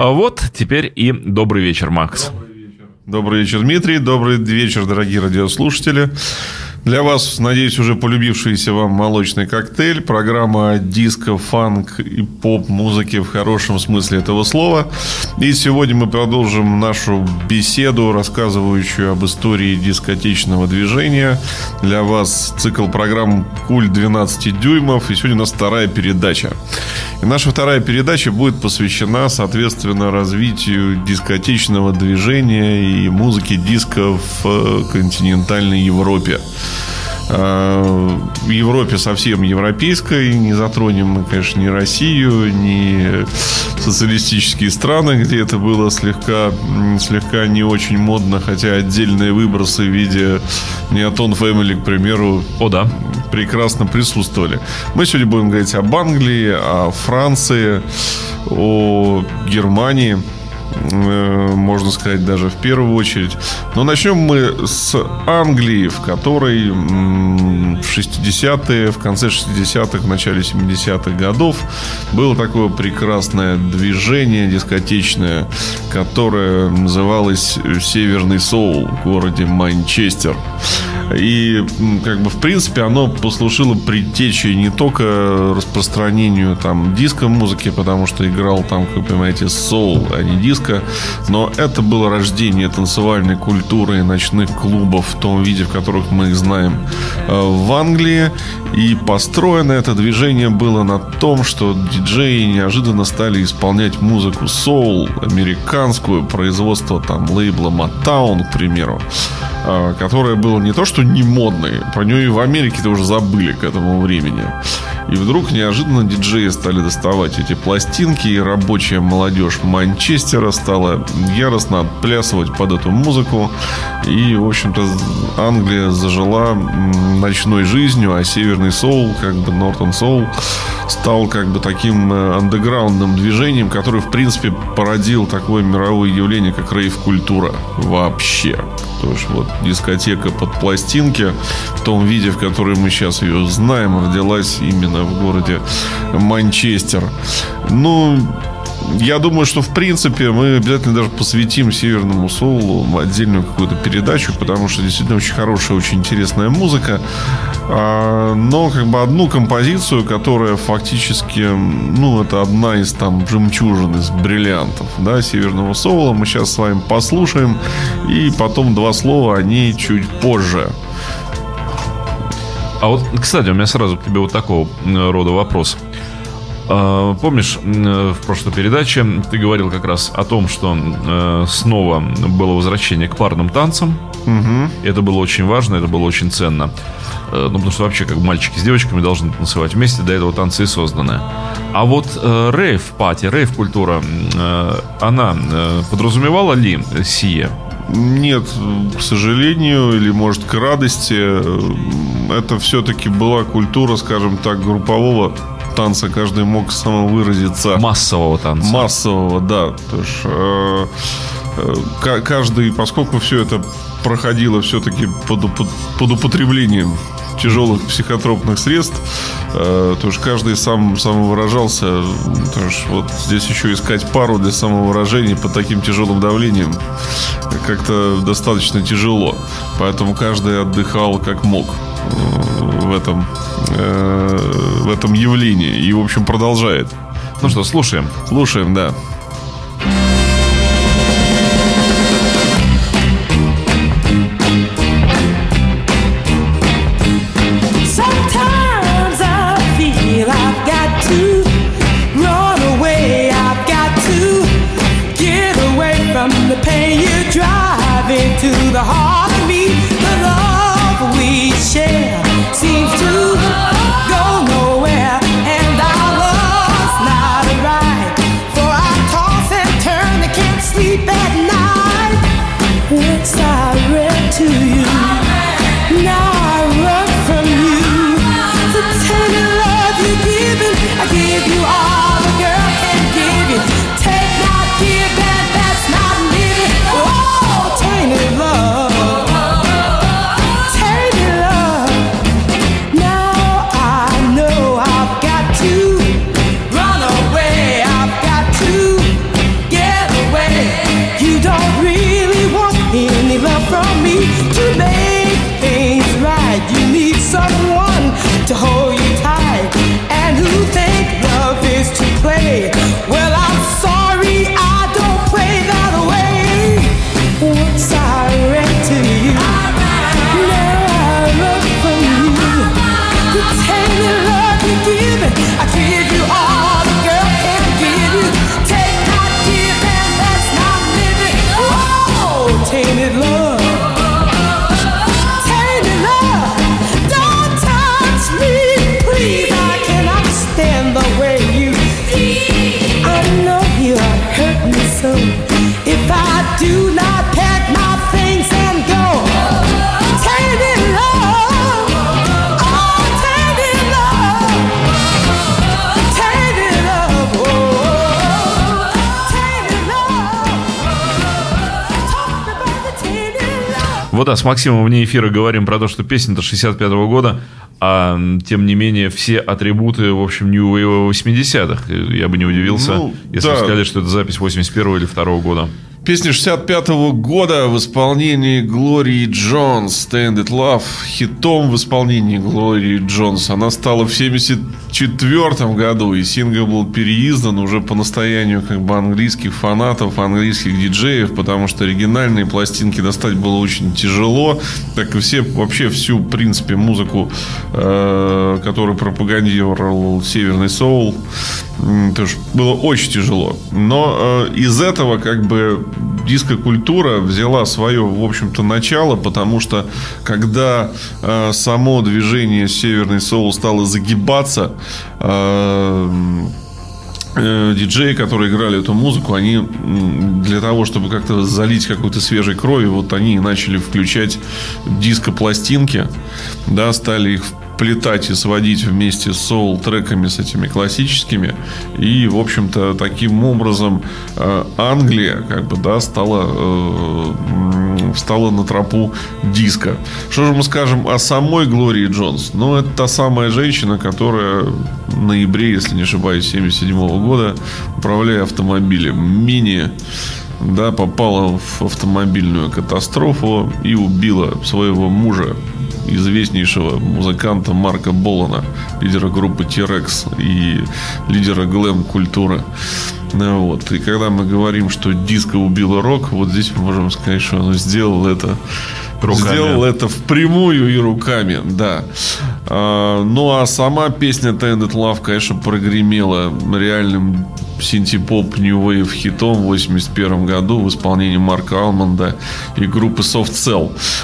А вот теперь и добрый вечер, Макс. Добрый вечер, Дмитрий. Добрый вечер, дорогие радиослушатели. Для вас, надеюсь, уже полюбившийся вам молочный коктейль. Программа диско, фанк и поп-музыки в хорошем смысле этого слова. И сегодня мы продолжим нашу беседу, рассказывающую об истории дискотечного движения. Для вас цикл программ «Куль 12 дюймов». И сегодня у нас вторая передача. И наша вторая передача будет посвящена, соответственно, развитию дискотечного движения и музыки диска в континентальной Европе. А, в Европе совсем европейской, не затронем мы, конечно, ни Россию, ни социалистические страны, где это было слегка, слегка не очень модно, хотя отдельные выбросы в виде Неотон Family, к примеру, О, да. прекрасно присутствовали. Мы сегодня будем говорить об Англии, о Франции, о Германии – Э, можно сказать, даже в первую очередь. Но начнем мы с Англии, в которой в 60-е, в конце 60-х, в начале 70-х годов было такое прекрасное движение дискотечное, которое называлось «Северный соул» в городе Манчестер. И, как бы, в принципе, оно послужило предтечей не только распространению там диско-музыки, потому что играл там, как вы понимаете, соул, а не диско, но это было рождение танцевальной культуры и ночных клубов в том виде, в которых мы их знаем э, в Англии. И построено это движение было на том, что диджеи неожиданно стали исполнять музыку соул, американскую, производство там лейбла Motown, к примеру. А, которая была не то что не модной, про нее и в Америке-то уже забыли к этому времени. И вдруг неожиданно диджеи стали доставать эти пластинки, и рабочая молодежь Манчестера стала яростно отплясывать под эту музыку. И, в общем-то, Англия зажила ночной жизнью, а северный соул, как бы Нортон Соул, стал как бы таким э, андеграундным движением, который, в принципе, породил такое мировое явление, как рейв-культура вообще. То есть вот дискотека под пластинки в том виде, в котором мы сейчас ее знаем, родилась именно в городе Манчестер. Ну, я думаю, что в принципе мы обязательно даже посвятим Северному Соулу отдельную какую-то передачу, потому что действительно очень хорошая, очень интересная музыка. А, но как бы одну композицию, которая фактически, ну, это одна из там жемчужин, из бриллиантов, да, Северного Соула, мы сейчас с вами послушаем, и потом два слова о ней чуть позже. А вот, кстати, у меня сразу к тебе вот такого рода вопрос. А, помнишь, в прошлой передаче ты говорил как раз о том, что э, снова было возвращение к парным танцам. Угу. Это было очень важно, это было очень ценно. Э, ну, потому что вообще, как мальчики с девочками должны танцевать вместе, для этого танцы и созданы. А вот э, рейв-пати, рейв-культура, э, она э, подразумевала ли сие? Нет, к сожалению, или может к радости, это все-таки была культура, скажем так, группового танца каждый мог самовыразиться. Массового танца. Массового, да. То есть, э, э, каждый, поскольку все это проходило все-таки под, под, под употреблением тяжелых психотропных средств, э, то есть каждый сам самовыражался. То есть вот здесь еще искать пару для самовыражения под таким тяжелым давлением как-то достаточно тяжело. Поэтому каждый отдыхал как мог в этом, э, в этом явлении. И, в общем, продолжает. Ну что, слушаем? Слушаем, да. Вот да, с Максимом вне эфира говорим про то, что песня-то 65-го года, а тем не менее все атрибуты, в общем, New Wave 80-х. Я бы не удивился, ну, если да. сказали, что это запись 81 или 2 года. Песня 65 -го года в исполнении Глории Джонс «Stand It Love». Хитом в исполнении Глории Джонс. Она стала в 74 году, и сингл был переиздан уже по настоянию как бы английских фанатов, английских диджеев, потому что оригинальные пластинки достать было очень тяжело, так и все, вообще всю, в принципе, музыку, э, которую пропагандировал Северный Соул, тоже было очень тяжело. Но э, из этого как бы дискокультура взяла свое, в общем-то, начало, потому что когда э, само движение Северный Соул стало загибаться, э, э, диджеи, которые играли эту музыку, они для того, чтобы как-то залить какой-то свежей крови, вот они начали включать диско-пластинки, да, стали их плетать и сводить вместе с соул-треками, с этими классическими. И, в общем-то, таким образом э, Англия, как бы, да, стала, э, встала на тропу диска. Что же мы скажем о самой Глории Джонс? Ну, это та самая женщина, которая в ноябре, если не ошибаюсь, 77 года, управляя автомобилем Мини, да, попала в автомобильную катастрофу и убила своего мужа известнейшего музыканта Марка Болана, лидера группы T-Rex и лидера глэм-культуры. Ну вот. И когда мы говорим, что диско убило рок, вот здесь мы можем сказать, что он сделал это Руками. Сделал это впрямую и руками, да. А, ну а сама песня Tended Love, конечно, прогремела реальным синтепоп New Wave хитом в 81 году в исполнении Марка Алмонда и группы Soft Cell.